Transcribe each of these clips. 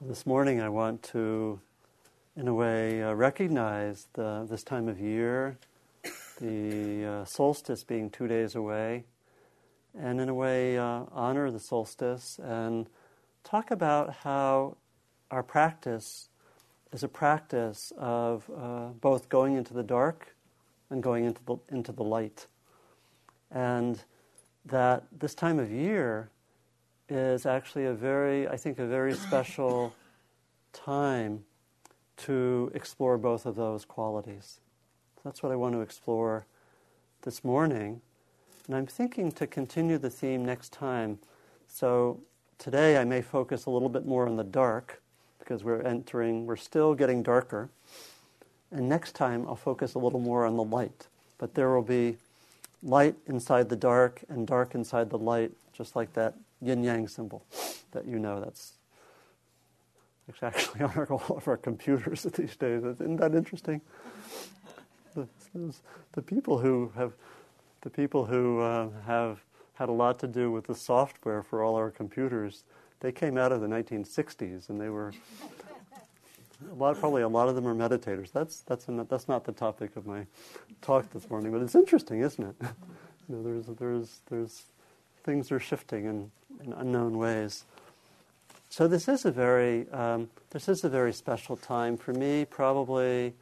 This morning, I want to, in a way, uh, recognize the, this time of year, the uh, solstice being two days away, and in a way, uh, honor the solstice and talk about how our practice is a practice of uh, both going into the dark and going into the, into the light. And that this time of year is actually a very, I think, a very special time to explore both of those qualities. That's what I want to explore this morning. And I'm thinking to continue the theme next time. So today I may focus a little bit more on the dark because we're entering, we're still getting darker. And next time I'll focus a little more on the light. But there will be light inside the dark and dark inside the light, just like that yin yang symbol that you know. That's actually on all of our computers these days. Isn't that interesting? The, the people who have the people who uh, have had a lot to do with the software for all our computers, they came out of the 1960s, and they were a lot. Probably a lot of them are meditators. That's that's not, that's not the topic of my talk this morning, but it's interesting, isn't it? you know, there's there's there's things are shifting in, in unknown ways. So this is a very um, this is a very special time for me. Probably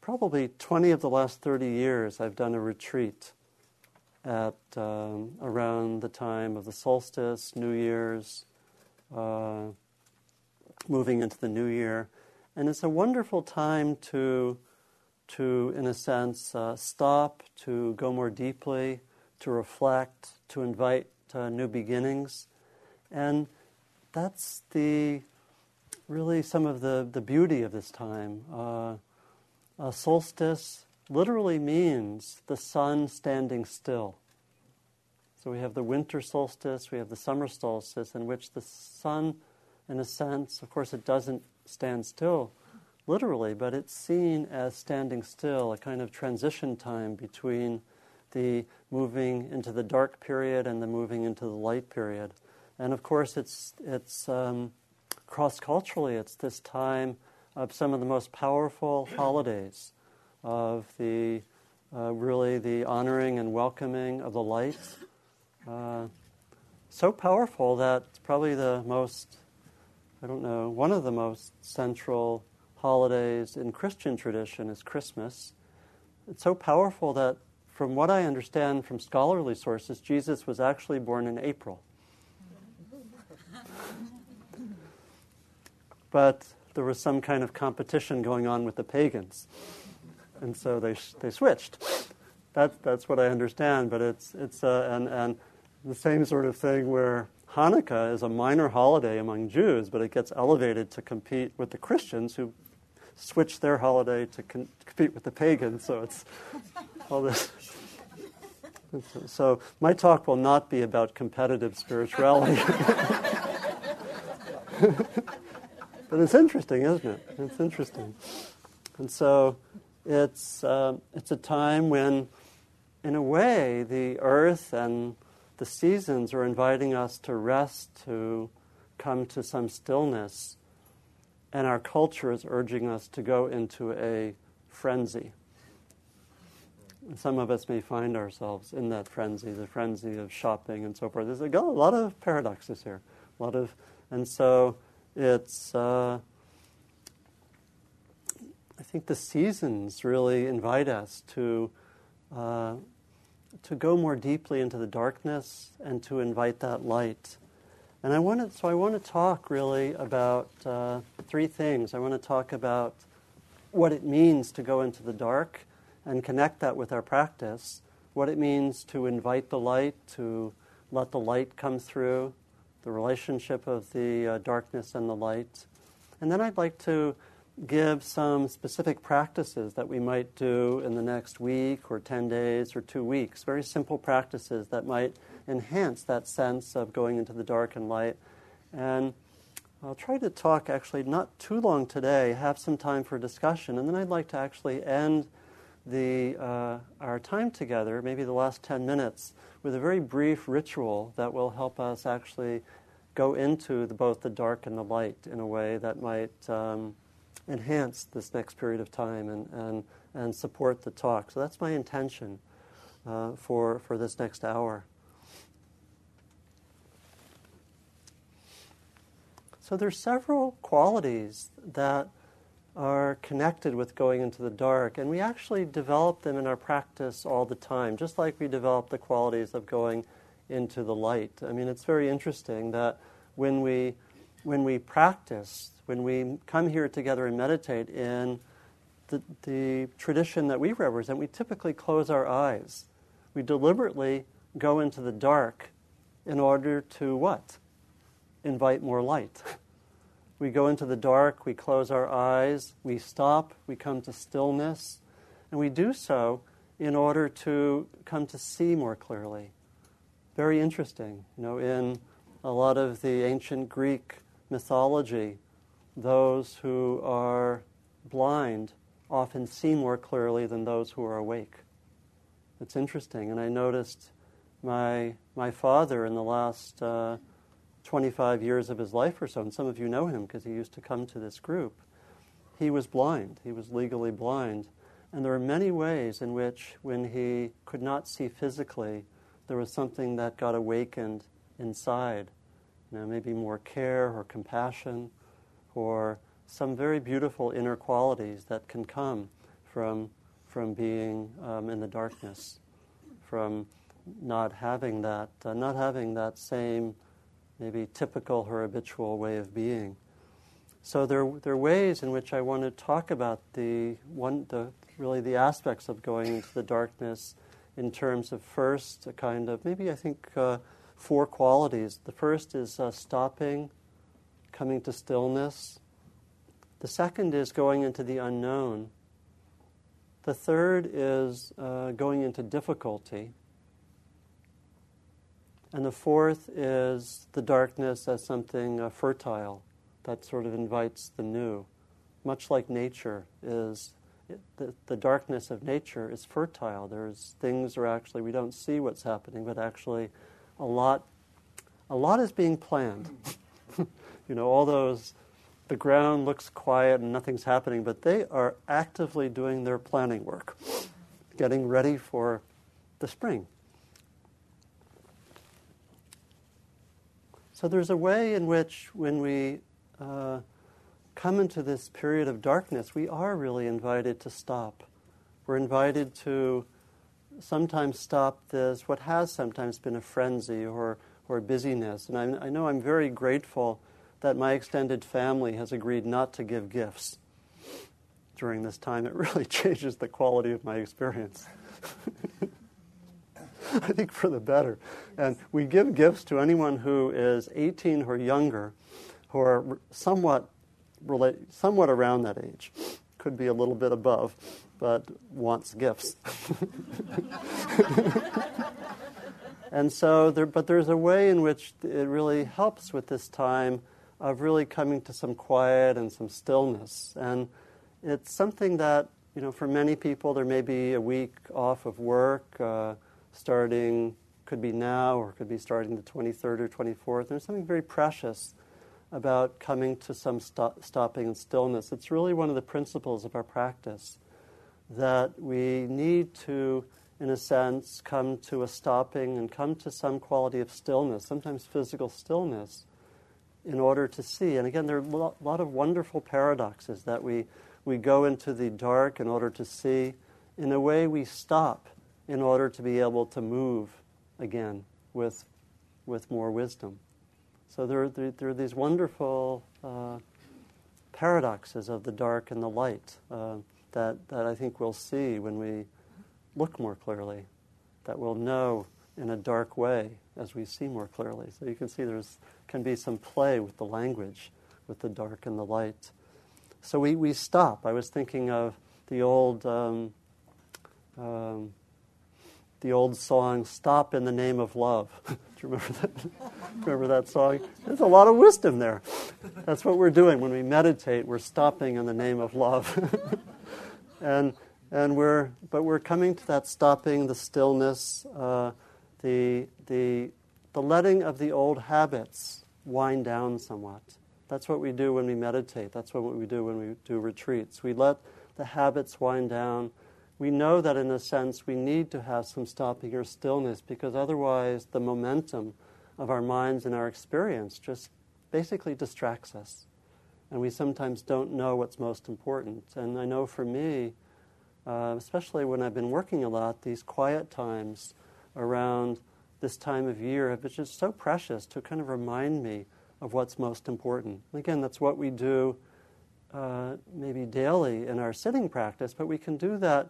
probably 20 of the last 30 years, I've done a retreat at um, around the time of the solstice, New Year's, uh, moving into the new year, and it's a wonderful time to to, in a sense, uh, stop, to go more deeply, to reflect, to invite uh, new beginnings. And that's the really some of the, the beauty of this time. Uh, a solstice literally means the sun standing still. So we have the winter solstice, we have the summer solstice, in which the sun, in a sense, of course, it doesn't stand still literally, but it's seen as standing still, a kind of transition time between the moving into the dark period and the moving into the light period. And of course, it's, it's um, cross culturally, it's this time of some of the most powerful holidays of the uh, really the honoring and welcoming of the light. Uh, so powerful that it's probably the most, I don't know, one of the most central holidays in Christian tradition is Christmas. It's so powerful that, from what I understand from scholarly sources, Jesus was actually born in April. but there was some kind of competition going on with the pagans. And so they, they switched. That, that's what I understand, but it's, it's uh, and, and the same sort of thing where Hanukkah is a minor holiday among Jews, but it gets elevated to compete with the Christians who switch their holiday to con- compete with the pagans. So it's all this. So my talk will not be about competitive spirituality. but it's interesting, isn't it? It's interesting. And so it's, uh, it's a time when, in a way, the earth and the seasons are inviting us to rest, to come to some stillness. And our culture is urging us to go into a frenzy. Some of us may find ourselves in that frenzy, the frenzy of shopping and so forth. There's a lot of paradoxes here, a lot of, and so it's. Uh, I think the seasons really invite us to uh, to go more deeply into the darkness and to invite that light. And I want to, so I want to talk really about uh, three things. I want to talk about what it means to go into the dark and connect that with our practice. What it means to invite the light, to let the light come through, the relationship of the uh, darkness and the light. And then I'd like to give some specific practices that we might do in the next week or 10 days or two weeks. Very simple practices that might enhance that sense of going into the dark and light. And I'll try to talk actually not too long today, have some time for discussion, and then I'd like to actually end the, uh, our time together, maybe the last 10 minutes, with a very brief ritual that will help us actually go into the, both the dark and the light in a way that might um, enhance this next period of time and, and, and support the talk. So that's my intention uh, for, for this next hour. So there's several qualities that are connected with going into the dark, and we actually develop them in our practice all the time, just like we develop the qualities of going into the light. I mean, it's very interesting that when we when we practice, when we come here together and meditate in the, the tradition that we represent, we typically close our eyes. We deliberately go into the dark in order to what? Invite more light. We go into the dark, we close our eyes, we stop, we come to stillness, and we do so in order to come to see more clearly. Very interesting. You know, in a lot of the ancient Greek mythology, those who are blind often see more clearly than those who are awake. It's interesting, and I noticed my my father in the last uh, 25 years of his life or so, and some of you know him because he used to come to this group, he was blind. He was legally blind. And there were many ways in which, when he could not see physically, there was something that got awakened inside. You know, maybe more care or compassion or some very beautiful inner qualities that can come from, from being um, in the darkness, from not having that, uh, not having that same maybe typical or habitual way of being. So there, there are ways in which I want to talk about the one, the really the aspects of going into the darkness in terms of first a kind of maybe I think uh, four qualities. The first is uh, stopping, coming to stillness. The second is going into the unknown. The third is uh, going into difficulty. And the fourth is the darkness as something uh, fertile that sort of invites the new. Much like nature is, the, the darkness of nature is fertile. There's things are actually, we don't see what's happening, but actually a lot, a lot is being planned. you know, all those, the ground looks quiet and nothing's happening, but they are actively doing their planning work, getting ready for the spring. So there's a way in which, when we uh, come into this period of darkness, we are really invited to stop. We're invited to sometimes stop this, what has sometimes been a frenzy or, or busyness. And I, I know I'm very grateful that my extended family has agreed not to give gifts during this time. It really changes the quality of my experience. I think for the better. And we give gifts to anyone who is 18 or younger, who are somewhat relate, somewhat around that age. Could be a little bit above, but wants gifts. and so, there, but there's a way in which it really helps with this time of really coming to some quiet and some stillness. And it's something that, you know, for many people, there may be a week off of work. Uh, starting, could be now or could be starting the 23rd or 24th. There's something very precious about coming to some stop, stopping and stillness. It's really one of the principles of our practice that we need to, in a sense, come to a stopping and come to some quality of stillness, sometimes physical stillness, in order to see. And again, there are a lot of wonderful paradoxes that we, we go into the dark in order to see. In a way, we stop in order to be able to move again with, with more wisdom. So there, there, there are these wonderful uh, paradoxes of the dark and the light uh, that, that I think we'll see when we look more clearly, that we'll know in a dark way as we see more clearly. So you can see there's can be some play with the language, with the dark and the light. So we, we stop. I was thinking of the old um, um, the old song "Stop in the Name of Love." Do you remember that? remember that song? There's a lot of wisdom there. That's what we're doing when we meditate. We're stopping in the name of love, and and we're but we're coming to that stopping, the stillness, uh, the the the letting of the old habits wind down somewhat. That's what we do when we meditate. That's what we do when we do retreats. We let the habits wind down. We know that in a sense we need to have some stopping or stillness because otherwise the momentum of our minds and our experience just basically distracts us. And we sometimes don't know what's most important. And I know for me, uh, especially when I've been working a lot, these quiet times around this time of year have been just so precious to kind of remind me of what's most important. And again, that's what we do uh, maybe daily in our sitting practice, but we can do that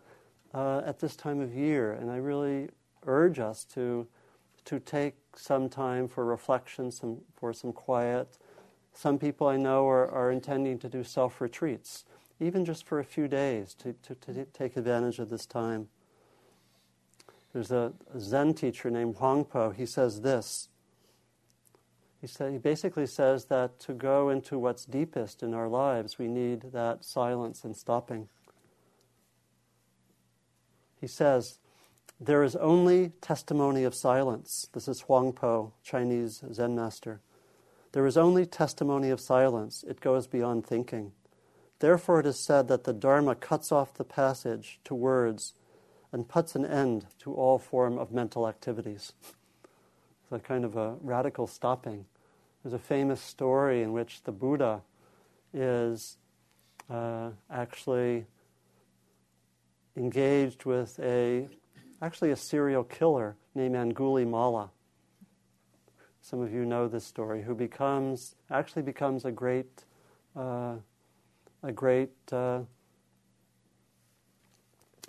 uh, at this time of year. And I really urge us to, to take some time for reflection, some, for some quiet. Some people I know are, are intending to do self retreats, even just for a few days, to, to, to take advantage of this time. There's a, Zen teacher named Huangpo. He says this. He, say, he basically says that to go into what's deepest in our lives, we need that silence and stopping. He says, There is only testimony of silence. This is Huang Po, Chinese Zen master. There is only testimony of silence. It goes beyond thinking. Therefore, it is said that the Dharma cuts off the passage to words and puts an end to all form of mental activities. It's a kind of a radical stopping. There's a famous story in which the Buddha is uh, actually engaged with a actually a serial killer named Angulimala. Some of you know this story. Who becomes actually becomes a great uh, a great uh,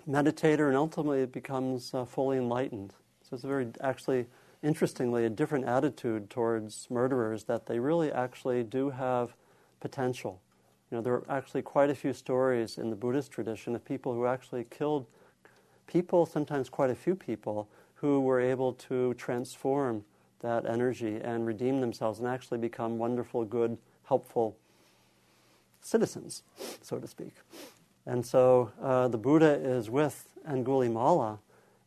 meditator and ultimately becomes uh, fully enlightened. So it's a very, actually, interestingly, a different attitude towards murderers that they really actually do have potential. You know, there are actually quite a few stories in the Buddhist tradition of people who actually killed people, sometimes quite a few people, who were able to transform that energy and redeem themselves and actually become wonderful, good, helpful citizens, so to speak. And so uh, the Buddha is with Angulimala,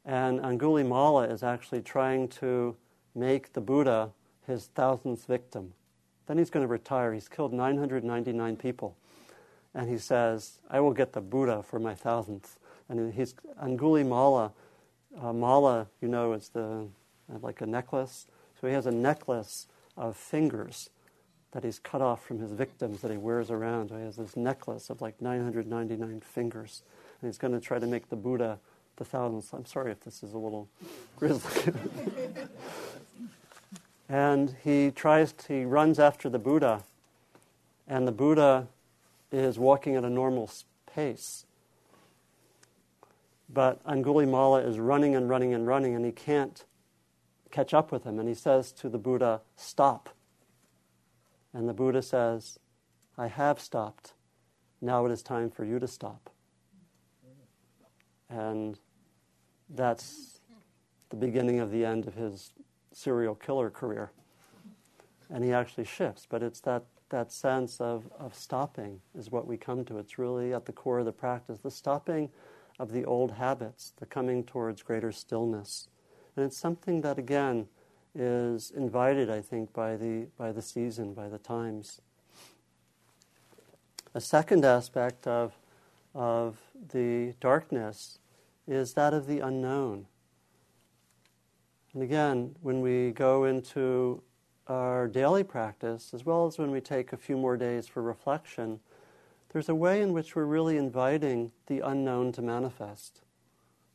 and Angulimala is actually trying to make the Buddha his thousandth victim. Then he's going to retire. He's killed 999 people. And he says, I will get the Buddha for my thousandth. And he's Angulimala, uh, mala, you know, is the like a necklace. So he has a necklace of fingers that he's cut off from his victims that he wears around. So he has this necklace of like 999 fingers. And he's going to try to make the Buddha the thousandth. I'm sorry if this is a little grisly. and he tries, to, he runs after the Buddha, and the Buddha is walking at a normal pace. But Angulimala is running and running and running, and he can't catch up with him. And he says to the Buddha, Stop. And the Buddha says, I have stopped. Now it is time for you to stop. And that's the beginning of the end of his serial killer career. And he actually shifts, but it's that, that sense of, of stopping is what we come to. It's really at the core of the practice the stopping of the old habits, the coming towards greater stillness. And it's something that, again, is invited, I think, by the, by the season, by the times. A second aspect of, of the darkness is that of the unknown. And again, when we go into our daily practice, as well as when we take a few more days for reflection, there's a way in which we're really inviting the unknown to manifest.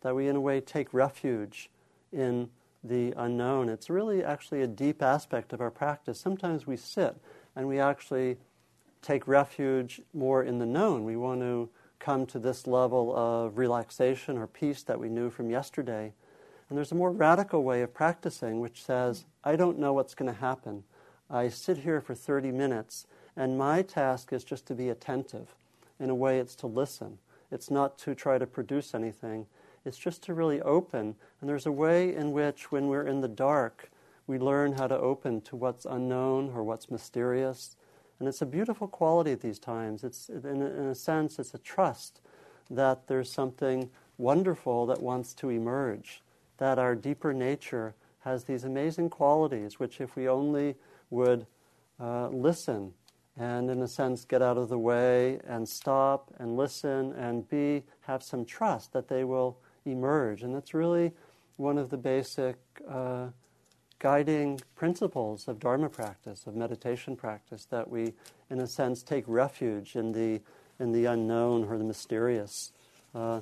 That we, in a way, take refuge in the unknown. It's really actually a deep aspect of our practice. Sometimes we sit and we actually take refuge more in the known. We want to come to this level of relaxation or peace that we knew from yesterday. And there's a more radical way of practicing which says, I don't know what's going to happen. I sit here for 30 minutes, and my task is just to be attentive. In a way, it's to listen. It's not to try to produce anything. It's just to really open. And there's a way in which, when we're in the dark, we learn how to open to what's unknown or what's mysterious. And it's a beautiful quality at these times. It's, in a, in a sense, it's a trust that there's something wonderful that wants to emerge, that our deeper nature has these amazing qualities, which, if we only would uh, listen and, in a sense, get out of the way and stop and listen and be have some trust that they will emerge. And that's really one of the basic uh, guiding principles of Dharma practice, of meditation practice, that we, in a sense, take refuge in the in the unknown or the mysterious. Uh,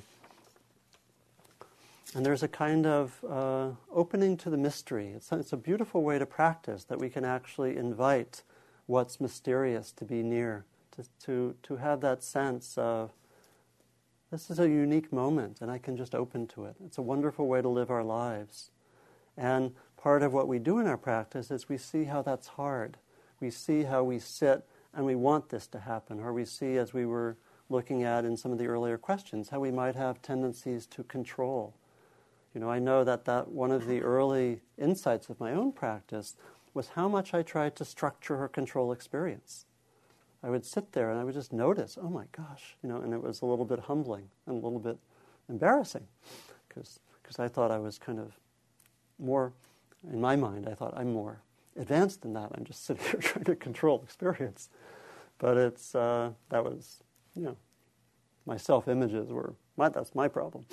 and there's a kind of uh, opening to the mystery. It's, it's a beautiful way to practice that we can actually invite what's mysterious to be near, to, to, to have that sense of this is a unique moment and I can just open to it. It's a wonderful way to live our lives. And part of what we do in our practice is we see how that's hard. We see how we sit and we want this to happen, or we see, as we were looking at in some of the earlier questions, how we might have tendencies to control you know, I know that, that one of the early insights of my own practice was how much I tried to structure or control experience. I would sit there and I would just notice, oh my gosh, you know, and it was a little bit humbling and a little bit embarrassing because I thought I was kind of more, in my mind, I thought I'm more advanced than that. I'm just sitting here trying to control experience. But it's, uh, that was, you know, my self images were, my, that's my problem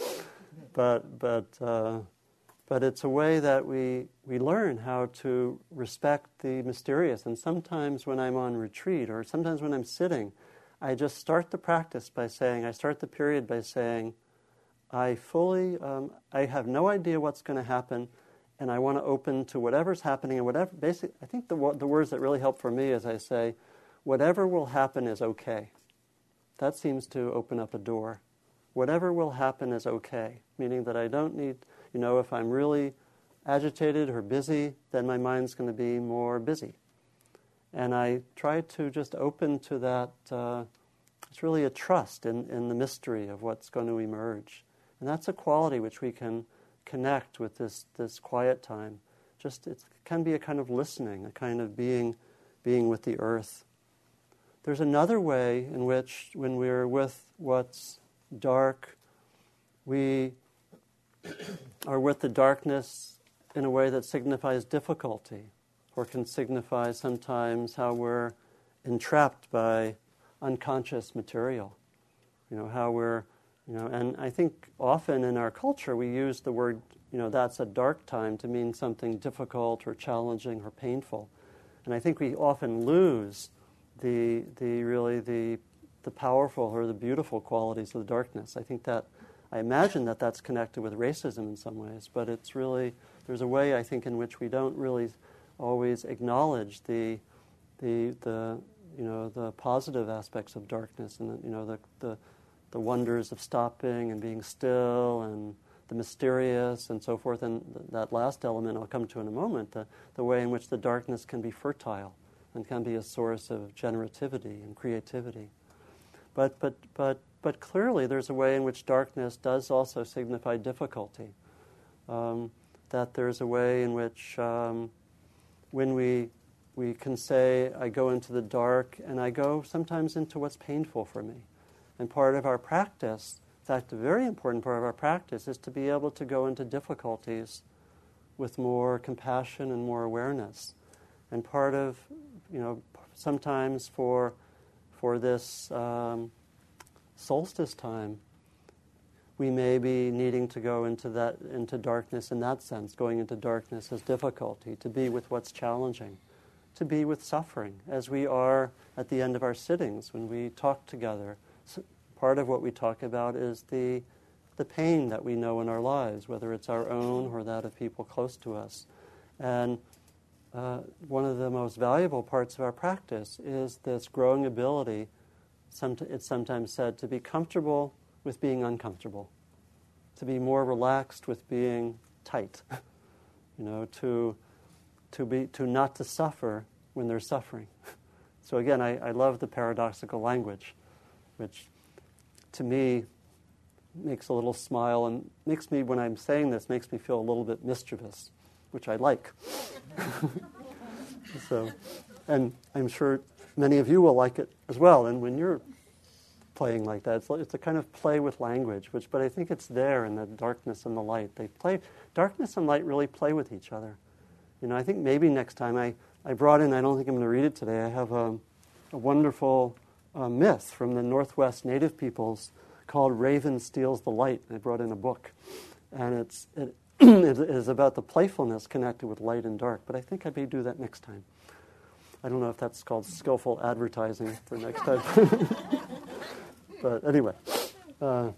but but uh, but it's a way that we we learn how to respect the mysterious. And sometimes when I'm on retreat, or sometimes when I'm sitting, I just start the practice by saying, I start the period by saying, I fully, um, I have no idea what's going to happen, and I want to open to whatever's happening and whatever. Basically, I think the the words that really help for me is I say, whatever will happen is okay. That seems to open up a door whatever will happen is okay, meaning that I don't need, you know, if I'm really agitated or busy, then my mind's going to be more busy. And I try to just open to that. Uh, it's really a trust in, in the mystery of what's going to emerge. And that's a quality which we can connect with this, this quiet time. Just it can be a kind of listening, a kind of being, being with the earth. There's another way in which, when we're with what's dark. We are with the darkness in a way that signifies difficulty, or can signify sometimes how we're entrapped by unconscious material. You know, how we're, you know, and I think often in our culture we use the word, you know, that's a dark time to mean something difficult or challenging or painful. And I think we often lose the, the really the the powerful or the beautiful qualities of the darkness. I think that, I imagine that that's connected with racism in some ways, but it's really, there's a way I think in which we don't really always acknowledge the, the, the you know, the positive aspects of darkness and, the, you know, the, the, the wonders of stopping and being still and the mysterious and so forth. And th- that last element I'll come to in a moment, the, the way in which the darkness can be fertile and can be a source of generativity and creativity. But, but, but, but clearly, there's a way in which darkness does also signify difficulty. Um, that there's a way in which, um, when we, we can say, I go into the dark, and I go sometimes into what's painful for me. And part of our practice, in fact, a very important part of our practice, is to be able to go into difficulties with more compassion and more awareness. And part of, you know, sometimes for for this um, solstice time, we may be needing to go into that into darkness in that sense. Going into darkness is difficulty to be with what's challenging, to be with suffering, as we are at the end of our sittings when we talk together. So part of what we talk about is the the pain that we know in our lives, whether it's our own or that of people close to us, and uh, one of the most valuable parts of our practice is this growing ability, it's sometimes said, to be comfortable with being uncomfortable, to be more relaxed with being tight, you know, to, to, be, to not to suffer when there's suffering. So again, I, I love the paradoxical language, which to me makes a little smile and makes me, when I'm saying this, makes me feel a little bit mischievous which I like. so, and I'm sure many of you will like it as well. And when you're playing like that, it's, it's a kind of play with language, which, but I think it's there in the darkness and the light. They play, darkness and light really play with each other. You know, I think maybe next time I, I brought in, I don't think I'm going to read it today, I have a, a wonderful uh, myth from the Northwest Native peoples called Raven Steals the Light. I brought in a book. And it's, it, is about the playfulness connected with light and dark, but I think I may do that next time. I don't know if that's called skillful advertising for next time. but anyway. Uh,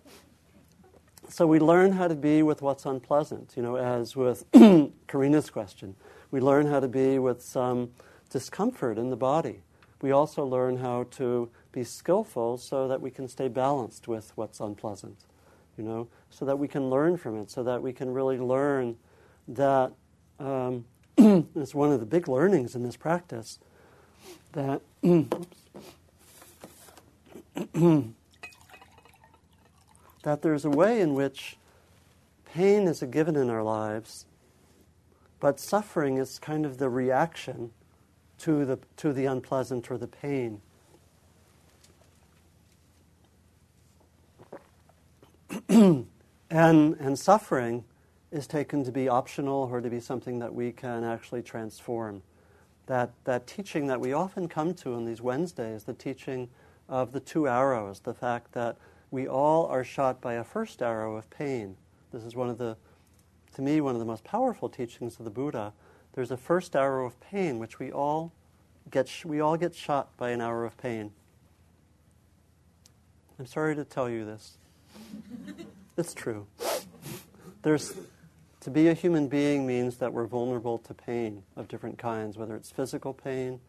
so we learn how to be with what's unpleasant, you know, as with Karina's question. We learn how to be with some discomfort in the body. We also learn how to be skillful so that we can stay balanced with what's unpleasant, you know, so that we can learn from it, so that we can really learn that um, it's one of the big learnings in this practice that that there's a way in which pain is a given in our lives, but suffering is kind of the reaction to the, to the unpleasant or the pain. and, and suffering is taken to be optional or to be something that we can actually transform. That, that teaching that we often come to on these Wednesdays, the teaching of the two arrows, the fact that we all are shot by a first arrow of pain. This is one of the, to me, one of the most powerful teachings of the Buddha. There's a first arrow of pain, which we all get, we all get shot by an arrow of pain. I'm sorry to tell you this. It's true. There's, to be a human being means that we're vulnerable to pain of different kinds, whether it's physical pain,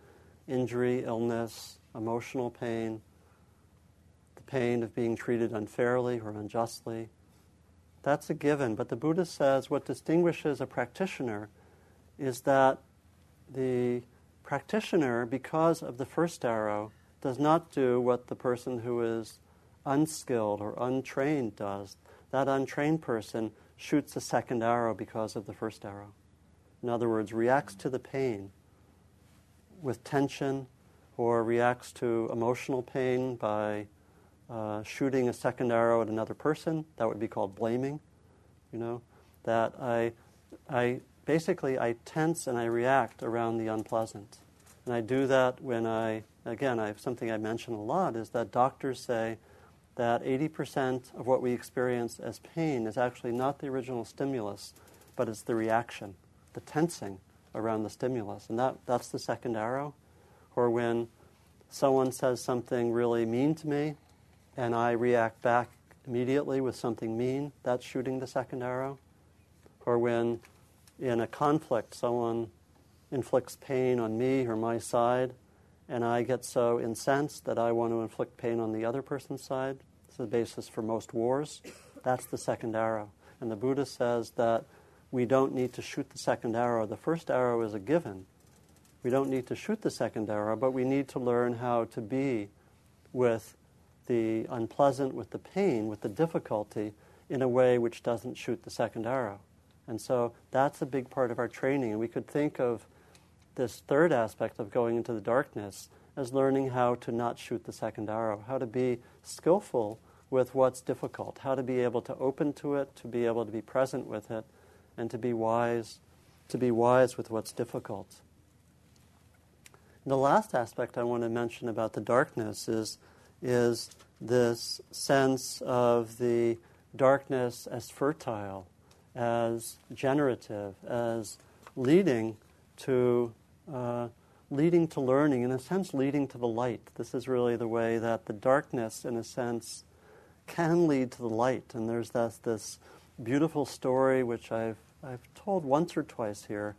injury, illness, emotional pain, the pain of being treated unfairly or unjustly. That's a given. But the Buddha says what distinguishes a practitioner is that the practitioner, because of the first arrow, does not do what the person who is unskilled or untrained does. That untrained person shoots a second arrow because of the first arrow. In other words, reacts to the pain with tension or reacts to emotional pain by uh, shooting a second arrow at another person. That would be called blaming. You know, that I, I basically I tense and I react around the unpleasant, and I do that when I again I something I mention a lot is that doctors say that 80% of what we experience as pain is actually not the original stimulus, but it's the reaction, the tensing around the stimulus, and that that's the second arrow. Or when someone says something really mean to me, and I react back immediately with something mean, that's shooting the second arrow. Or when in a conflict someone inflicts pain on me or my side, and I get so incensed that I want to inflict pain on the other person's side. The basis for most wars. That's the second arrow. And the Buddha says that we don't need to shoot the second arrow. The first arrow is a given. We don't need to shoot the second arrow, but we need to learn how to be with the unpleasant, with the pain, with the difficulty in a way which doesn't shoot the second arrow. And so that's a big part of our training. And we could think of this third aspect of going into the darkness as learning how to not shoot the second arrow, how to be skillful with what's difficult, how to be able to open to it, to be able to be present with it, and to be wise, to be wise with what's difficult. And the last aspect I want to mention about the darkness is is this sense of the darkness as fertile, as generative, as leading to uh, leading to learning, in a sense, leading to the light. This is really the way that the darkness, in a sense, can lead to the light. And there's this, this beautiful story which I've I've told once or twice here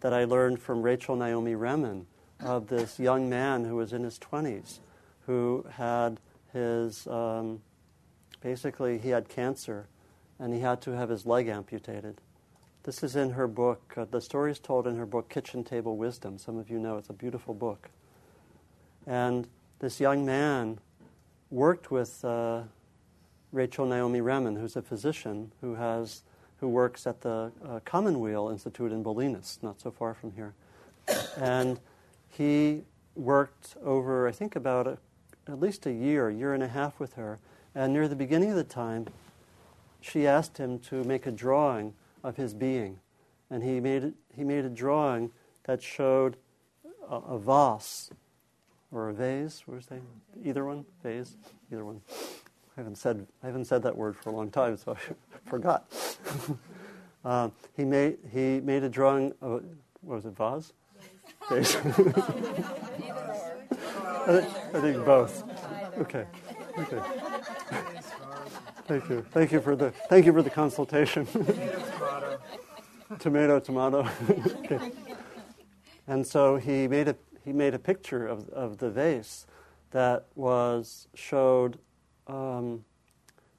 that I learned from Rachel Naomi Remen of this young man who was in his 20s who had his, um, basically, he had cancer and he had to have his leg amputated. This is in her book. Uh, the story is told in her book, Kitchen Table Wisdom. Some of you know it's a beautiful book. And this young man worked with uh, Rachel Naomi Remen, who's a physician who has who works at the uh, Commonweal Institute in Bolinas, not so far from here. And he worked over, I think, about a at least a year, a year and a half with her. And near the beginning of the time, she asked him to make a drawing of his being. And he made, he made a drawing that showed a, a vase or a vase. What was they? Either one, vase, either one. I haven't said I haven't said that word for a long time, so I forgot. uh, he made he made a drawing of what was it vase? Vase. I, think, I think both. Okay. Okay. Thank you. Thank you for the thank you for the consultation. tomato, tomato. okay. And so he made a he made a picture of of the vase that was showed. Um,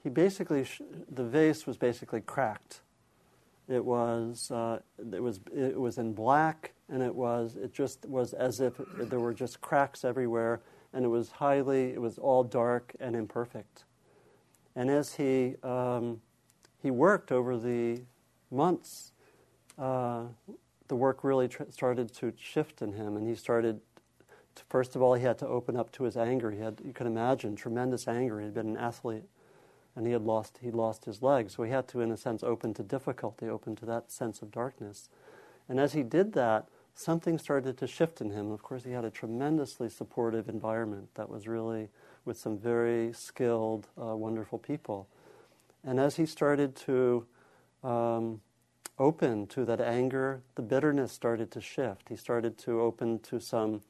he basically sh- the vase was basically cracked. It was uh, it was it was in black, and it was it just was as if there were just cracks everywhere, and it was highly it was all dark and imperfect. And as he um, he worked over the months uh, the work really tr- started to shift in him, and he started. First of all, he had to open up to his anger. He had, you can imagine, tremendous anger. He had been an athlete, and he had lost he lost his leg, so he had to, in a sense, open to difficulty, open to that sense of darkness. And as he did that, something started to shift in him. Of course, he had a tremendously supportive environment that was really with some very skilled, uh, wonderful people. And as he started to um, open to that anger, the bitterness started to shift. He started to open to some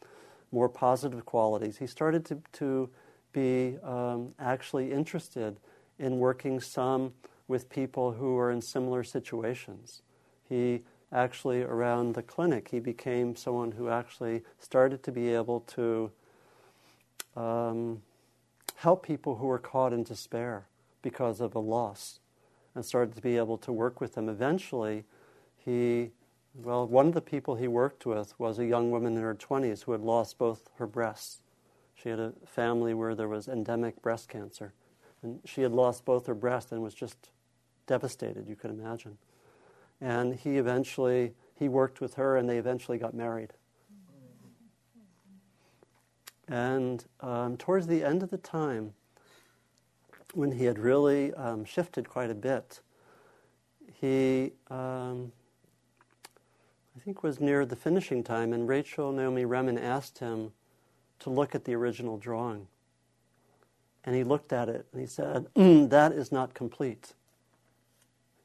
more positive qualities. He started to, to be um, actually interested in working some with people who are in similar situations. He actually, around the clinic, he became someone who actually started to be able to um, help people who were caught in despair because of a loss and started to be able to work with them. Eventually, he, well, one of the people he worked with was a young woman in her 20s who had lost both her breasts. She had a family where there was endemic breast cancer. And she had lost both her breasts and was just devastated, you can imagine. And he eventually, he worked with her and they eventually got married. And um, towards the end of the time, when he had really um, shifted quite a bit, he, um, I think, was near the finishing time, and Rachel Naomi Remen asked him to look at the original drawing. And he looked at it and he said, That is not complete.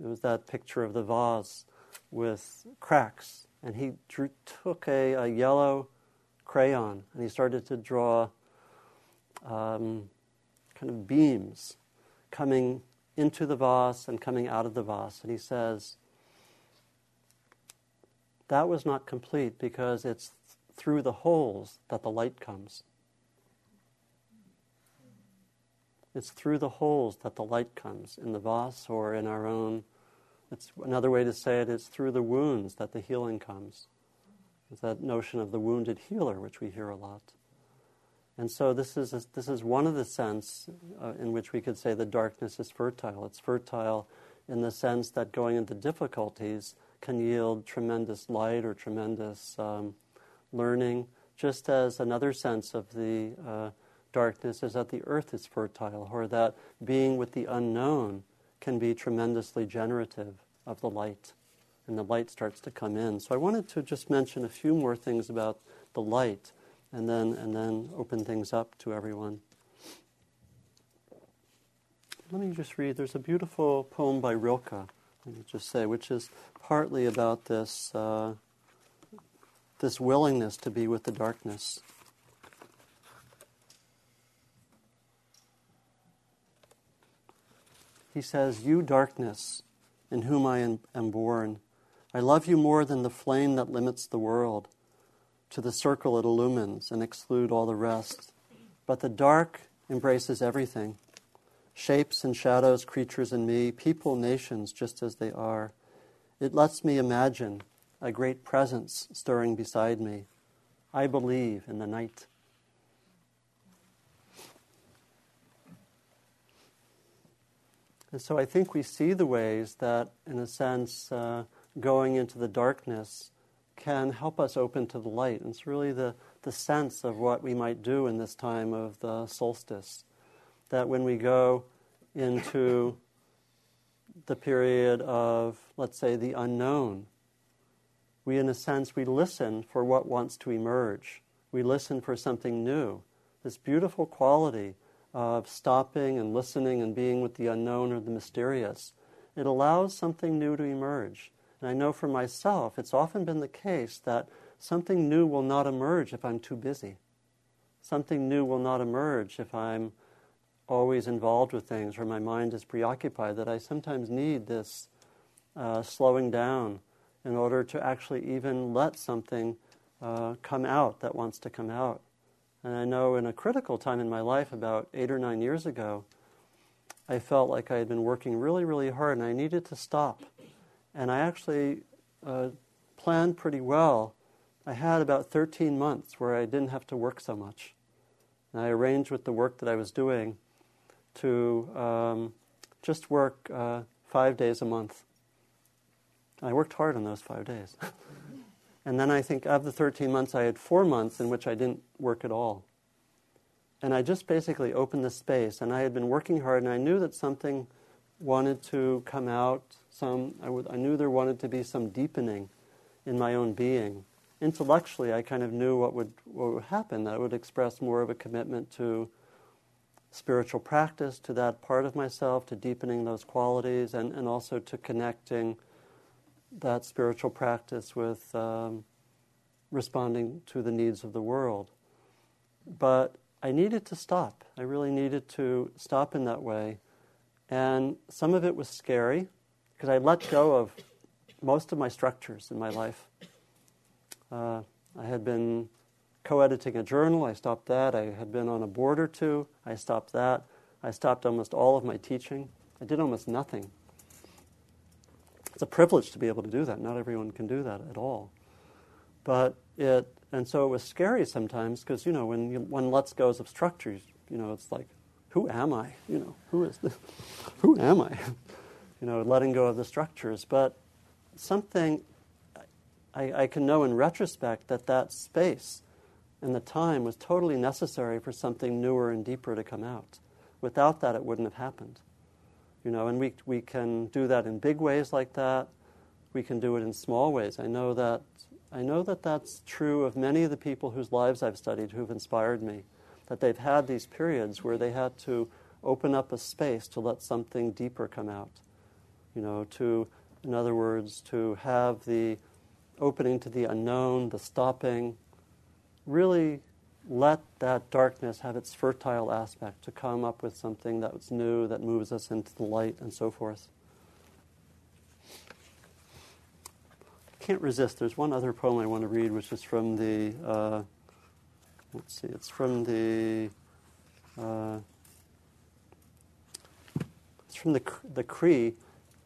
It was that picture of the vase with cracks. And he drew, took a, a, yellow crayon and he started to draw um, kind of beams coming into the vase and coming out of the vase. And he says, that was not complete because it's through the holes that the light comes. It's through the holes that the light comes in the vase or in our own. It's another way to say it. it is through the wounds that the healing comes. It's that notion of the wounded healer, which we hear a lot. And so this is, a, this is one of the sense uh, in which we could say the darkness is fertile. It's fertile in the sense that going into difficulties can yield tremendous light or tremendous um, learning, just as another sense of the uh, darkness is that the earth is fertile, or that being with the unknown can be tremendously generative of the light, and the light starts to come in. So I wanted to just mention a few more things about the light and then, and then open things up to everyone. Let me just read. There's a beautiful poem by Rilke, let me just say, which is partly about this, uh, this willingness to be with the darkness. He says, You darkness, in whom I am born, I love you more than the flame that limits the world to the circle it illumines and exclude all the rest. But the dark embraces everything shapes and shadows, creatures and me, people, nations, just as they are. It lets me imagine a great presence stirring beside me. I believe in the night. And so I think we see the ways that, in a sense, uh, going into the darkness can help us open to the light. And it's really the, the sense of what we might do in this time of the solstice. That when we go into the period of, let's say, the unknown, we, in a sense, we listen for what wants to emerge. We listen for something new. This beautiful quality of stopping and listening and being with the unknown or the mysterious. It allows something new to emerge. And I know for myself, it's often been the case that something new will not emerge if I'm too busy. Something new will not emerge if I'm always involved with things or my mind is preoccupied, that I sometimes need this uh, slowing down in order to actually even let something uh, come out that wants to come out. And I know in a critical time in my life, about eight or nine years ago, I felt like I had been working really, really hard and I needed to stop. And I actually uh, planned pretty well. I had about 13 months where I didn't have to work so much. And I arranged with the work that I was doing to um, just work uh, five days a month. I worked hard on those five days. and then I think of the 13 months, I had four months in which I didn't work at all. And I just basically opened the space, and I had been working hard, and I knew that something wanted to come out. Some I, I knew there wanted to be some deepening in my own being. Intellectually, I kind of knew what would, what would happen. That would express more of a commitment to spiritual practice, to that part of myself, to deepening those qualities, and, and also to connecting that spiritual practice with um, responding to the needs of the world. But I needed to stop. I really needed to stop in that way. And some of it was scary because I let go of most of my structures in my life. Uh, I had been co editing a journal, I stopped that. I had been on a board or two, I stopped that. I stopped almost all of my teaching. I did almost nothing. It's a privilege to be able to do that. Not everyone can do that at all. But it, and so it was scary sometimes because, you know, when you, one lets go of structures, you know, it's like, who am I? You know, who is this? who am I? you know, letting go of the structures. But something I, I can know in retrospect that that space and the time was totally necessary for something newer and deeper to come out. Without that, it wouldn't have happened. You know, and we, we can do that in big ways like that. We can do it in small ways. I know that I know that that's true of many of the people whose lives I've studied who've inspired me. That they've had these periods where they had to open up a space to let something deeper come out. You know, to, in other words, to have the opening to the unknown, the stopping, really let that darkness have its fertile aspect to come up with something that's new, that moves us into the light, and so forth. Can't resist. There's one other poem I want to read, which is from the, uh, let's see, it's from the, uh, it's from the, the Cree,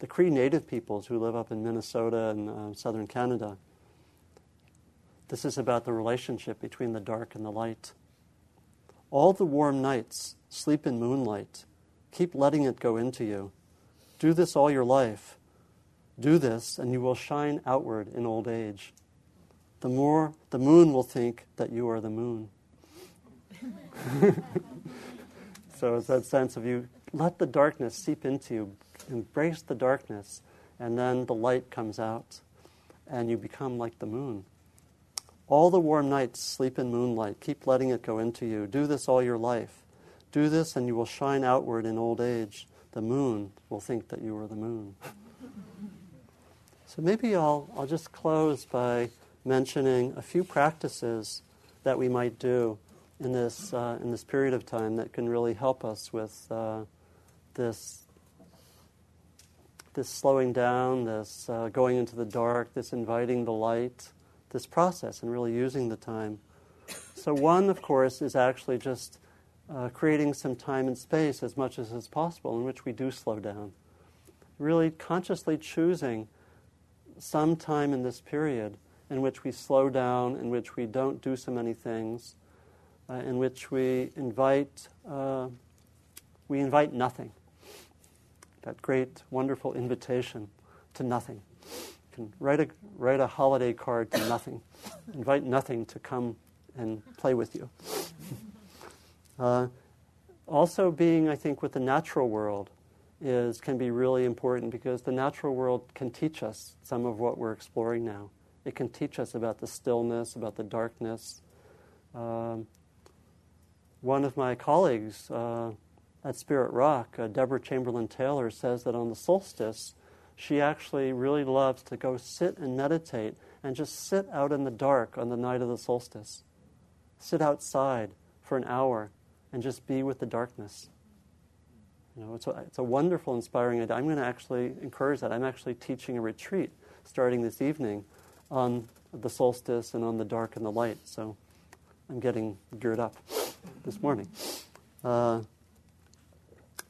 the Cree native peoples who live up in Minnesota and uh, southern Canada. This is about the relationship between the dark and the light. All the warm nights, sleep in moonlight. Keep letting it go into you. Do this all your life. Do this, and you will shine outward in old age. The more the moon will think that you are the moon. so it's that sense of you let the darkness seep into you, embrace the darkness, and then the light comes out, and you become like the moon. All the warm nights, sleep in moonlight. Keep letting it go into you. Do this all your life. Do this, and you will shine outward in old age. The moon will think that you are the moon. so maybe I'll, I'll just close by mentioning a few practices that we might do in this, uh, in this period of time that can really help us with uh, this, this slowing down, this uh, going into the dark, this inviting the light this process and really using the time. So, one, of course, is actually just uh, creating some time and space as much as is possible in which we do slow down. Really consciously choosing some time in this period in which we slow down, in which we don't do so many things, uh, in which we invite, uh, we invite nothing. That great, wonderful invitation to nothing can write a, write a holiday card to nothing, invite nothing to come and play with you. Uh, also, being, I think, with the natural world is can be really important because the natural world can teach us some of what we're exploring now. It can teach us about the stillness, about the darkness. Um, one of my colleagues uh, at Spirit Rock, uh, Deborah Chamberlin Taylor, says that on the solstice, she actually really loves to go sit and meditate and just sit out in the dark on the night of the solstice. Sit outside for an hour and just be with the darkness. You know, it's a, it's a wonderful, inspiring idea. I'm going to actually encourage that. I'm actually teaching a retreat starting this evening on the solstice and on the dark and the light. So I'm getting geared up this morning. Uh,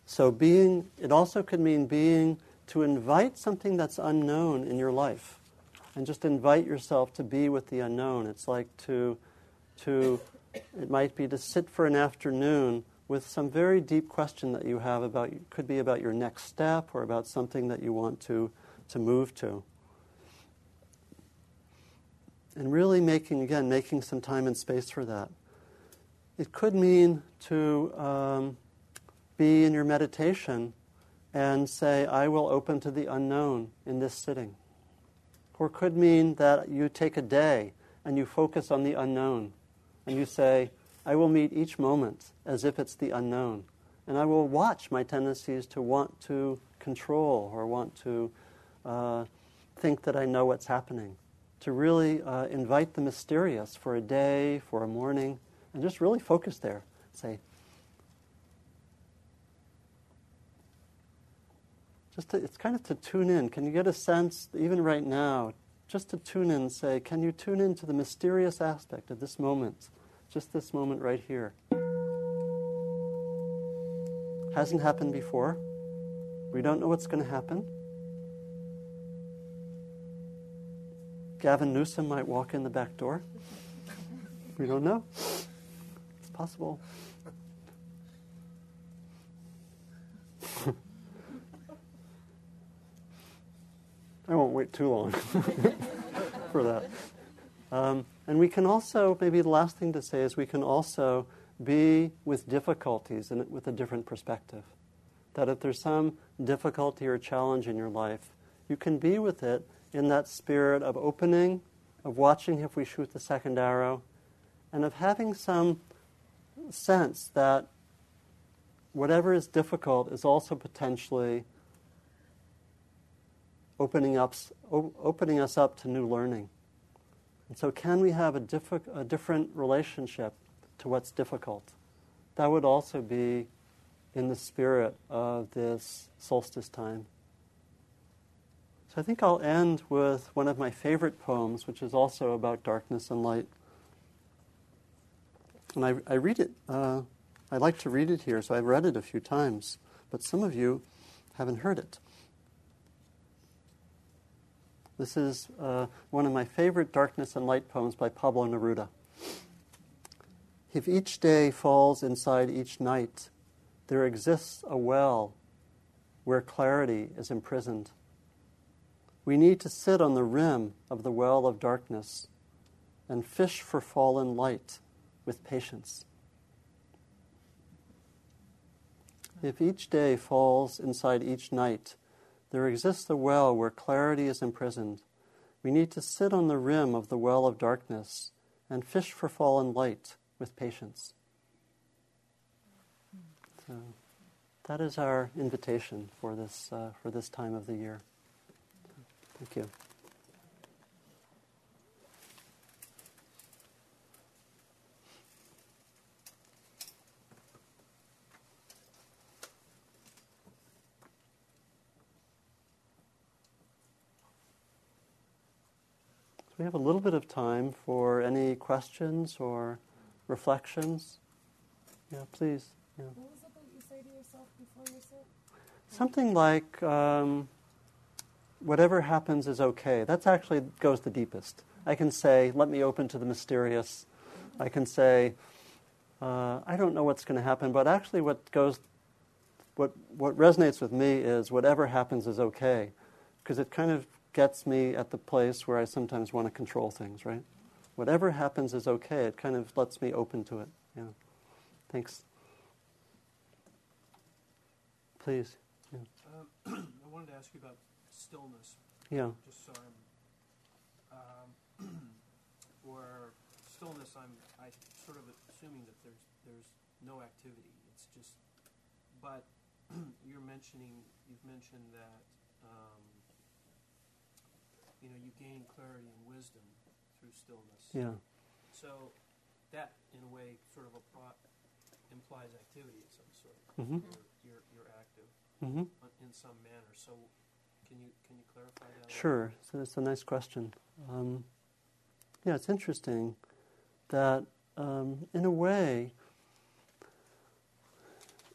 so being, it also could mean being to invite something that's unknown in your life and just invite yourself to be with the unknown. It's like to, to it might be to sit for an afternoon with some very deep question that you have about, could be about your next step or about something that you want to, to move to. And really making, again, making some time and space for that. It could mean to um, be in your meditation and say, I will open to the unknown in this sitting. Or could mean that you take a day and you focus on the unknown and you say, I will meet each moment as if it's the unknown. And I will watch my tendencies to want to control or want to uh, think that I know what's happening. To really uh, invite the mysterious for a day, for a morning, and just really focus there. Say, just to, it's kind of to tune in. Can you get a sense, even right now, just to tune in say, can you tune into the mysterious aspect of this moment, just this moment right here? Hasn't happened before. We don't know what's going to happen. Gavin Newsom might walk in the back door. We don't know. It's possible. I won't wait too long for that. Um, and we can also, maybe the last thing to say is we can also be with difficulties and with a different perspective. That if there's some difficulty or challenge in your life, you can be with it in that spirit of opening, of watching if we shoot the second arrow, and of having some sense that whatever is difficult is also potentially opening, up, opening us up to new learning. And so, can we have a, diffi- a different relationship to what's difficult? That would also be in the spirit of this solstice time. So, I think I'll end with one of my favorite poems, which is also about darkness and light. And I, I read it, uh, I like to read it here, so I've read it a few times, but some of you haven't heard it. This is uh, one of my favorite darkness and light poems by Pablo Neruda. If each day falls inside each night, there exists a well where clarity is imprisoned. We need to sit on the rim of the well of darkness and fish for fallen light with patience. If each day falls inside each night, there exists a well where clarity is imprisoned. We need to sit on the rim of the well of darkness and fish for fallen light with patience. So that is our invitation for this, uh, for this time of the year. Thank you. We have a little bit of time for any questions or reflections. Yeah, please. Yeah. What was it that you say to yourself before you sit? Something like, um, whatever happens is okay. That actually goes the deepest. I can say, let me open to the mysterious. I can say, uh, I don't know what's going to happen, but actually, what goes, what what resonates with me is whatever happens is okay, because it kind of gets me at the place where I sometimes want to control things, right? Whatever happens is okay. It kind of lets me open to it. Yeah. Thanks. Please. Yeah. Um, I wanted to ask you about stillness. Yeah. Just so I'm. Um, for stillness, I'm I sort of assuming that there's there's no activity. It's just, but you're mentioning you've mentioned that you know you gain clarity and wisdom through stillness. Yeah. So that, in a way, sort of implies activity of some sort. Mhm. You're, you're, you're active hmm in some manner. So can you can you clarify that? Sure. So it's a nice question. Um, yeah, it's interesting that um, in a way,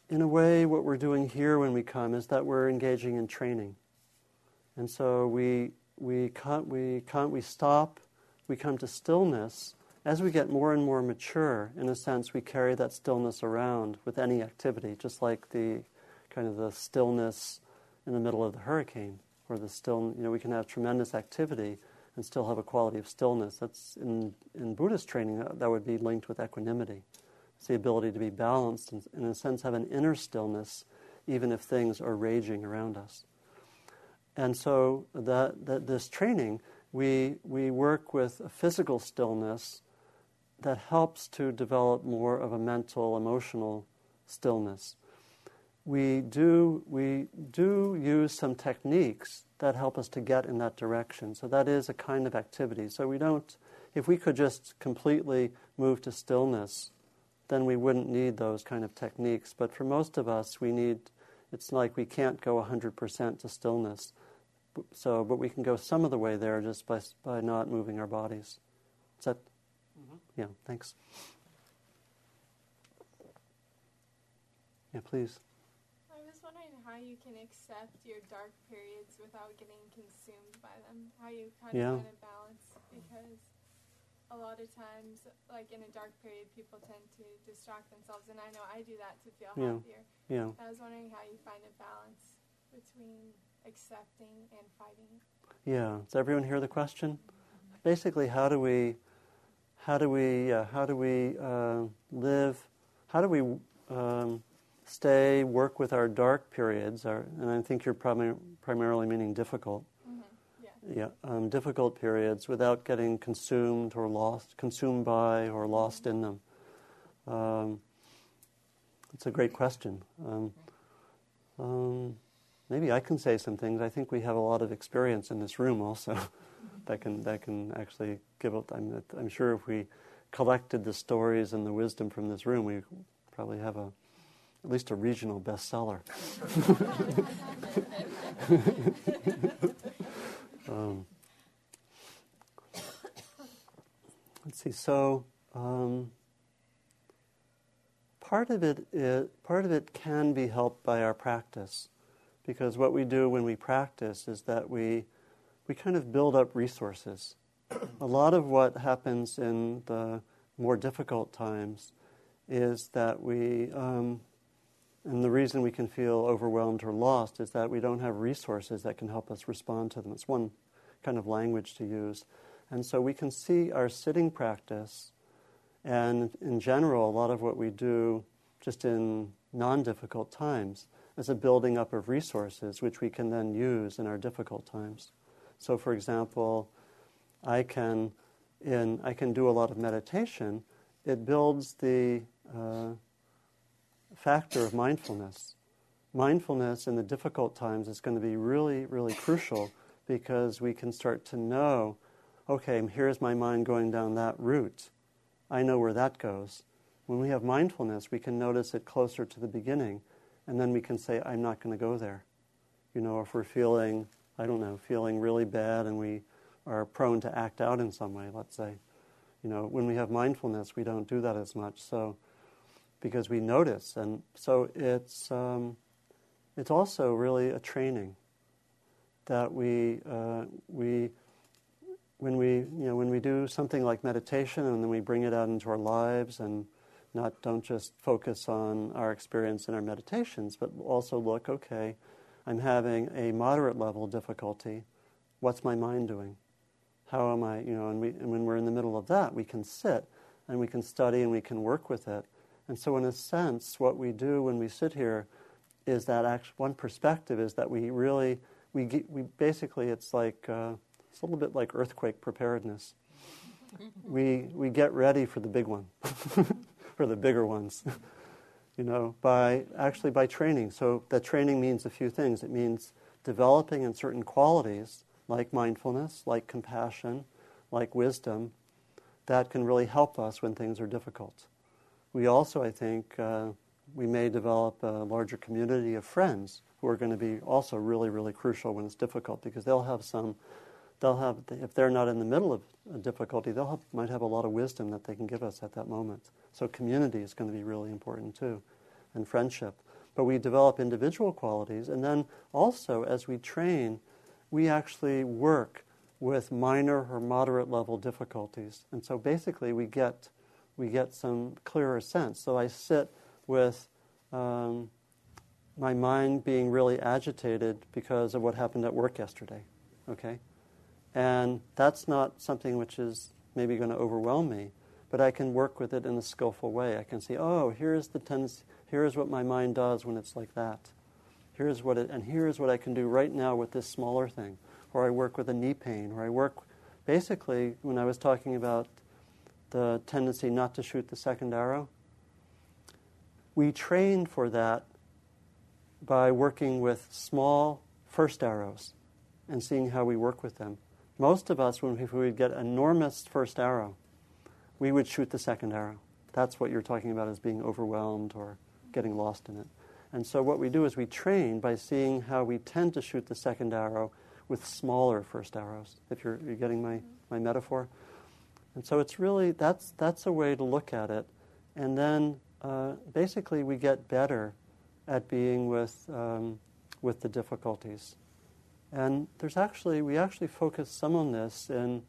in a way, what we're doing here when we come is that we're engaging in training, and so we we come, we come, we stop, we come to stillness. As we get more and more mature, in a sense, we carry that stillness around with any activity, just like the kind of the stillness in the middle of the hurricane or the still, you know, we can have tremendous activity and still have a quality of stillness. That's in, in Buddhist training, that, that would be linked with equanimity. It's the ability to be balanced and, in a sense, have an inner stillness, even if things are raging around us. And so, that, that this training, we, we work with a physical stillness that helps to develop more of a mental, emotional stillness we do we do use some techniques that help us to get in that direction. So that is a kind of activity. So we don't if we could just completely move to stillness, then we wouldn't need those kind of techniques. But for most of us, we need it's like we can't go 100% to stillness. So, but we can go some of the way there just by by not moving our bodies. Is that? Mhm. Yeah. Thanks. Yeah, please. I was wondering how you can accept your dark periods without getting consumed by them. How you kind Yeah. of find a balance because a lot of times, like in a dark period, people tend to distract themselves, and I know I do that to feel Yeah. happier. Yeah. I was wondering how you find a balance between accepting and fighting. Yeah. Does everyone hear the question? Basically, how do we, how do we, uh, how do we uh, live? How do we um, stay, work with our dark periods? Our, and I think you're probably primarily meaning difficult. Yeah. Yeah, um, difficult periods without getting consumed or lost, consumed by or lost in them. Um, it's a great question. Um, um, maybe I can say some things. I think we have a lot of experience in this room also that can that can actually give. up. I'm, I'm sure if we collected the stories and the wisdom from this room, we probably have a at least a regional bestseller. um, let's see. So um, part of it is, part of it can be helped by our practice, because what we do when we practice is that we we kind of build up resources. A lot of what happens in the more difficult times is that we, um, and the reason we can feel overwhelmed or lost is that we don't have resources that can help us respond to them. It's one kind of language to use. And so we can see our sitting practice, and in general, a lot of what we do just in non difficult times as a building up of resources which we can then use in our difficult times. So, for example, I can, in, I can do a lot of meditation. It builds the uh, factor of mindfulness. Mindfulness in the difficult times is going to be really, really crucial because we can start to know okay, here's my mind going down that route. I know where that goes. When we have mindfulness, we can notice it closer to the beginning, and then we can say, I'm not going to go there. You know, if we're feeling, I don't know, feeling really bad and we are prone to act out in some way, let's say. You know, when we have mindfulness, we don't do that as much. So, because we notice, and so it's um, it's also really a training that we uh, we when we you know when we do something like meditation and then we bring it out into our lives and not don't just focus on our experience in our meditations, but also look, okay, I'm having a moderate level difficulty. What's my mind doing? How am I, you know, and, we, and when we're in the middle of that, we can sit and we can study and we can work with it. And so, in a sense, what we do when we sit here is that actually, one perspective is that we really, we, we basically, it's like, uh, it's a little bit like earthquake preparedness. we, we get ready for the big one, for the bigger ones, you know, by actually by training. So that training means a few things. It means developing in certain qualities like mindfulness, like compassion, like wisdom, that can really help us when things are difficult. We also, I think, uh, we may develop a larger community of friends who are going to be also really, really crucial when it's difficult because they'll have some, they'll have, if they're not in the middle of a difficulty, they'll have, might have a lot of wisdom that they can give us at that moment. So community is going to be really important too, and friendship. But we develop individual qualities, and then also as we train, we actually work with minor or moderate level difficulties. And so basically we get, we get some clearer sense. So I sit with um, my mind being really agitated because of what happened at work yesterday. Okay? And that's not something which is maybe going to overwhelm me, but I can work with it in a skillful way. I can see, oh, here's the tendency, here's what my mind does when it's like that. Here's what it, and here's what I can do right now with this smaller thing. Or I work with a knee pain, or I work, basically, when I was talking about the tendency not to shoot the second arrow, we train for that by working with small first arrows and seeing how we work with them. Most of us, when we get enormous first arrow, we would shoot the second arrow. That's what you're talking about as being overwhelmed or getting lost in it. And so what we do is we train by seeing how we tend to shoot the second arrow with smaller first arrows, if you're, you're getting my, my metaphor. And so it's really, that's, that's a way to look at it. And then uh, basically we get better at being with, um, with the difficulties. And there's actually, we actually focus some on this in,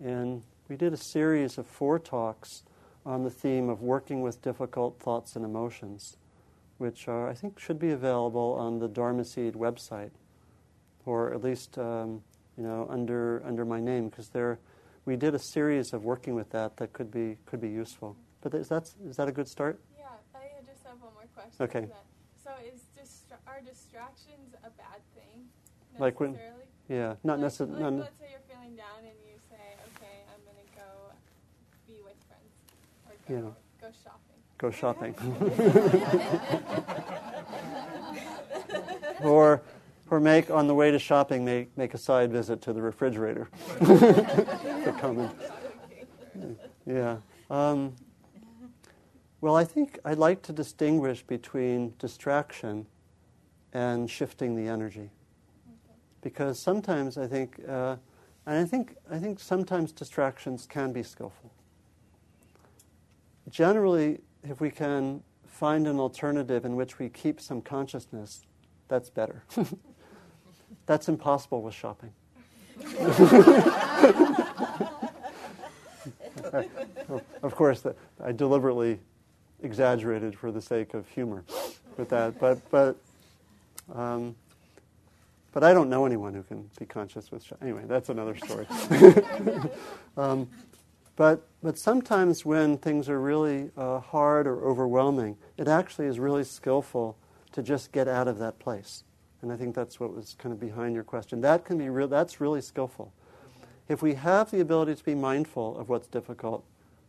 in, we did a series of four talks on the theme of working with difficult thoughts and emotions, which are, I think should be available on the Dharma Seed website, or at least, um, you know, under, under my name, because there, we did a series of working with that that could be, could be useful. But is that, is that a good start? Yeah, I just have one more question. Okay. So is distra- are distractions a bad thing? Like when- Yeah, not like, necessarily. Like, let's say you're feeling down and you say, "Okay, I'm gonna go be with friends go Yeah. go shopping." go shopping. or, or make on the way to shopping, make make a side visit to the refrigerator. to come in. Yeah. Um, well, I think I'd like to distinguish between distraction and shifting the energy, because sometimes I think, uh, and I think I think sometimes distractions can be skillful. Generally, if we can find an alternative in which we keep some consciousness, that's better. that's impossible with shopping. of course, I deliberately exaggerated for the sake of humor with that, but but um, but I don't know anyone who can be conscious with. Sh- anyway, that's another story. um, but but sometimes when things are really uh, hard or overwhelming, it actually is really skillful to just get out of that place. And I think that's what was kind of behind your question. That can be. That's really skillful. If we have the ability to be mindful of what's difficult,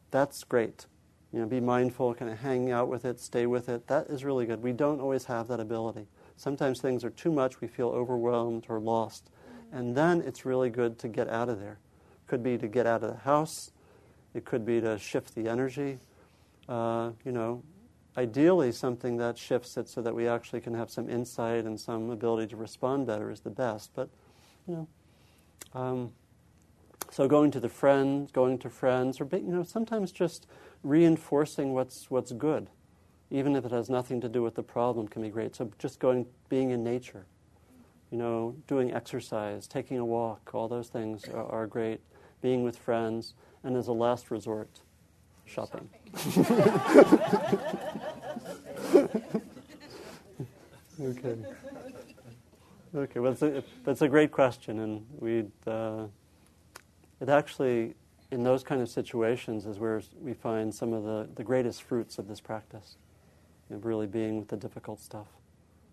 that's great. You know, be mindful, kind of hang out with it, stay with it. That is really good. We don't always have that ability. Sometimes things are too much, we feel overwhelmed or lost. And then it's really good to get out of there. Could be to get out of the house, it could be to shift the energy. Uh, you know, ideally, something that shifts it so that we actually can have some insight and some ability to respond better is the best. But, you know, um, so going to the friends, going to friends, or you know, sometimes just reinforcing what's what's good, even if it has nothing to do with the problem, can be great. So just going, being in nature, you know, doing exercise, taking a walk, all those things are, are great. Being with friends, and as a last resort, shopping. okay. Okay. Well, that's a, that's a great question, and we'd. Uh, it actually, in those kind of situations, is where we find some of the, the greatest fruits of this practice. Know, really being with the difficult stuff.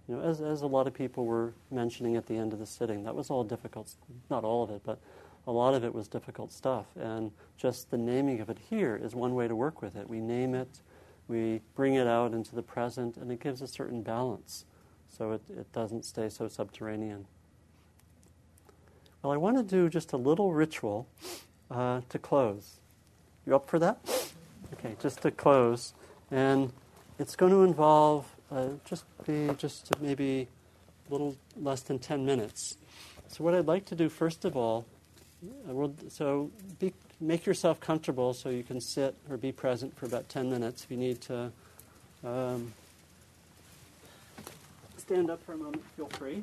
You know, as, as a lot of people were mentioning at the end of the sitting, that was all difficult. Not all of it, but a lot of it was difficult stuff. And just the naming of it here is one way to work with it. We name it, we bring it out into the present, and it gives a certain balance so it, it doesn't stay so subterranean. Well, I want to do just a little ritual uh, to close. You up for that? Okay, just to close. And it's going to involve uh, just be just maybe a little less than 10 minutes. So, what I'd like to do, first of all, will, so be, make yourself comfortable so you can sit or be present for about 10 minutes. If you need to um, stand up for a moment, feel free.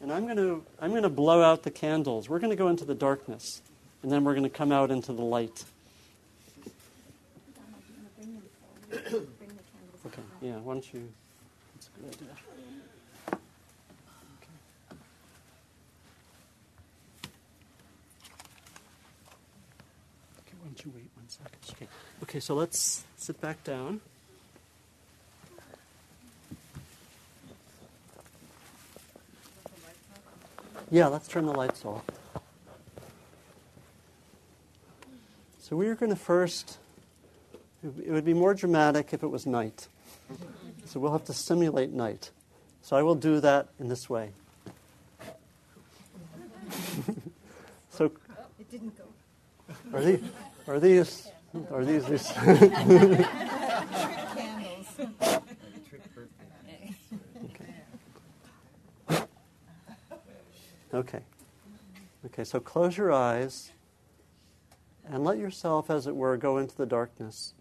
And I'm going to I'm going to blow out the candles. We're going to go into the darkness, and then we're going to come out into the light. Okay. Yeah. Why don't you? That's a good idea. Okay. Why don't you wait one second? Okay. Okay. So let's sit back down. Yeah, let's turn the lights off. So we are going to first, it would be more dramatic if it was night. So we'll have to simulate night. So I will do that in this way. so oh, It didn't go. are these, are these, are these, these Candles. Okay. Okay, so close your eyes and let yourself, as it were, go into the darkness.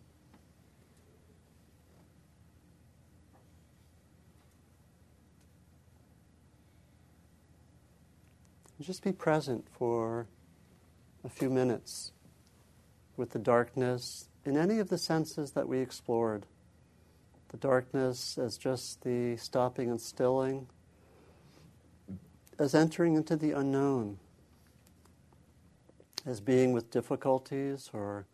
Just be present for a few minutes with the darkness in any of the senses that we explored. The darkness as just the stopping and stilling, as entering into the unknown, as being with difficulties or,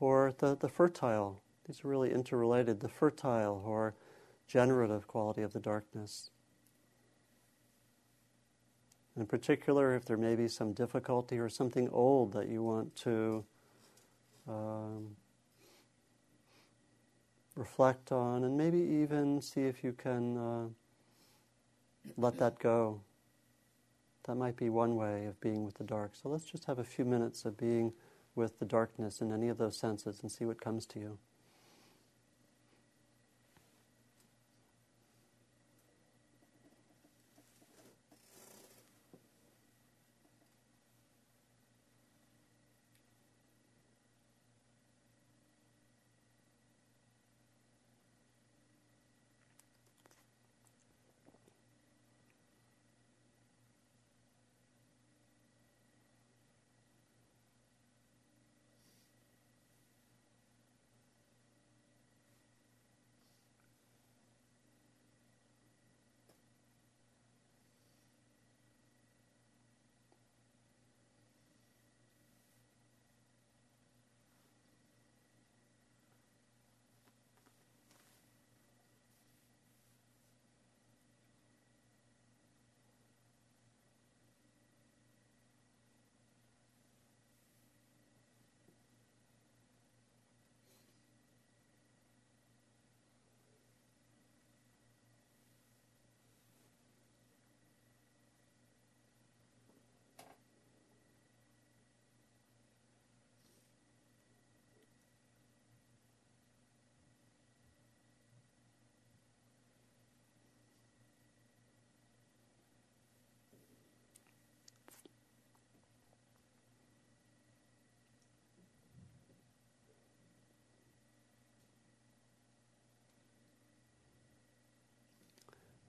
or the, the fertile. These are really interrelated the fertile or generative quality of the darkness. In particular, if there may be some difficulty or something old that you want to um, reflect on, and maybe even see if you can uh, let that go. That might be one way of being with the dark. So let's just have a few minutes of being with the darkness in any of those senses and see what comes to you.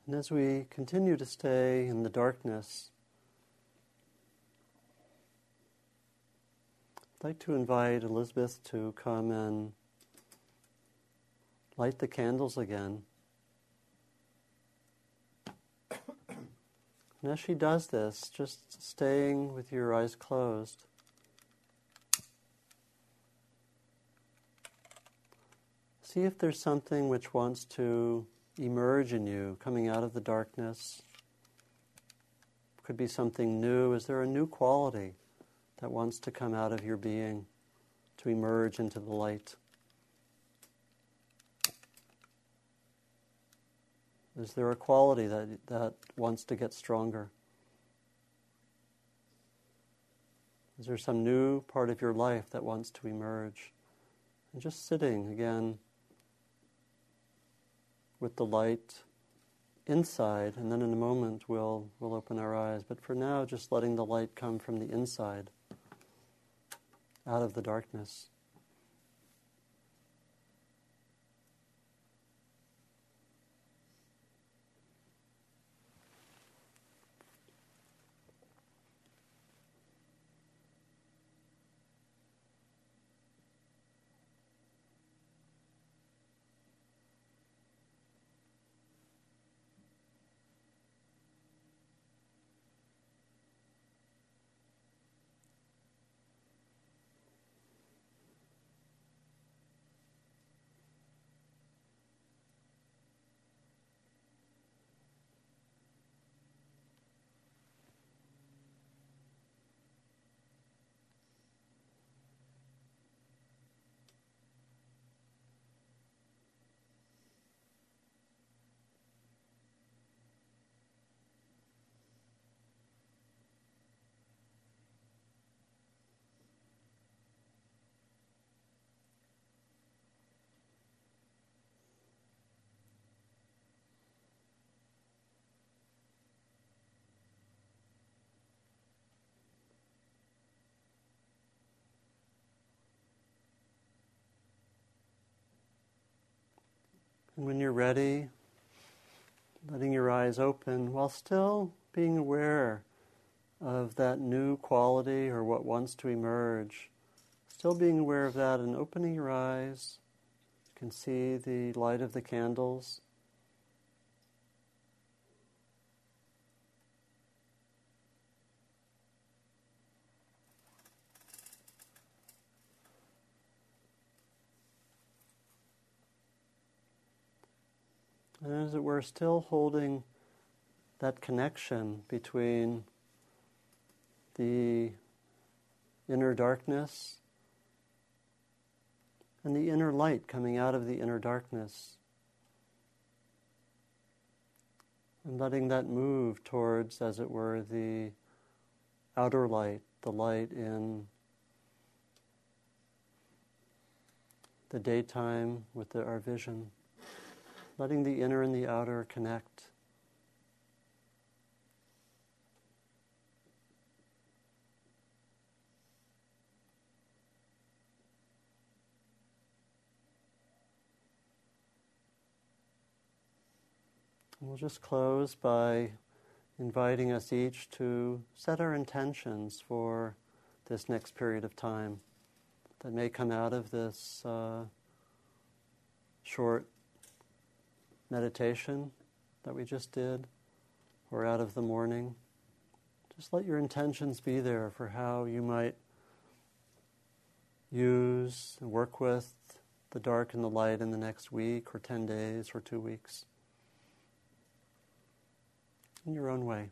And as we continue to stay in the darkness, I'd like to invite Elizabeth to come and light the candles again. And as she does this, just staying with your eyes closed, see if there's something which wants to emerge in you coming out of the darkness. Could be something new. Is there a new quality that wants to come out of your being, to emerge into the light. Is there a quality that, that wants to get stronger? Is there some new part of your life that wants to emerge? And just sitting again with the light inside, and then in a moment we'll, we'll open our eyes. But for now, just letting the light come from the inside, out of the darkness. When you're ready, letting your eyes open while still being aware of that new quality or what wants to emerge. Still being aware of that and opening your eyes. You can see the light of the candles. And as it were, still holding that connection between the inner darkness and the inner light coming out of the inner darkness. And letting that move towards, as it were, the outer light, the light in the daytime with the, our vision letting the inner and the outer connect. We'll just close by inviting us each to set our intentions for this next period of time that may come out of this uh, short meditation that we just did or out of the morning. Just let your intentions be there for how you might use and work with the dark and the light in the next week or 10 days or two weeks in your own way.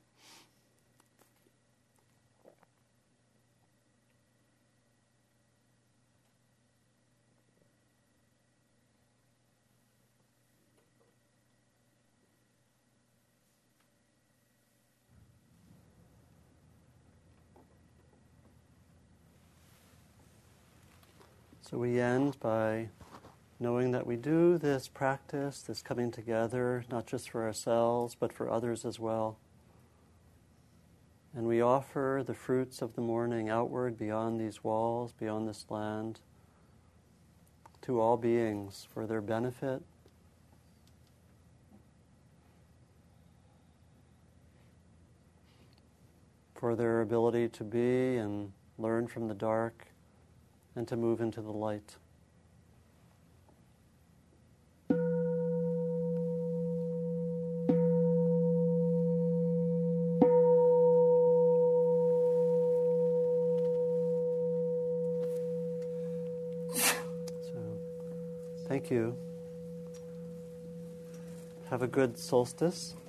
So we end by knowing that we do this practice, this coming together, not just for ourselves, but for others as well. And we offer the fruits of the morning outward beyond these walls, beyond this land, to all beings for their benefit. For their ability to be and learn from the dark and to move into the light. Thank you. Have a good solstice.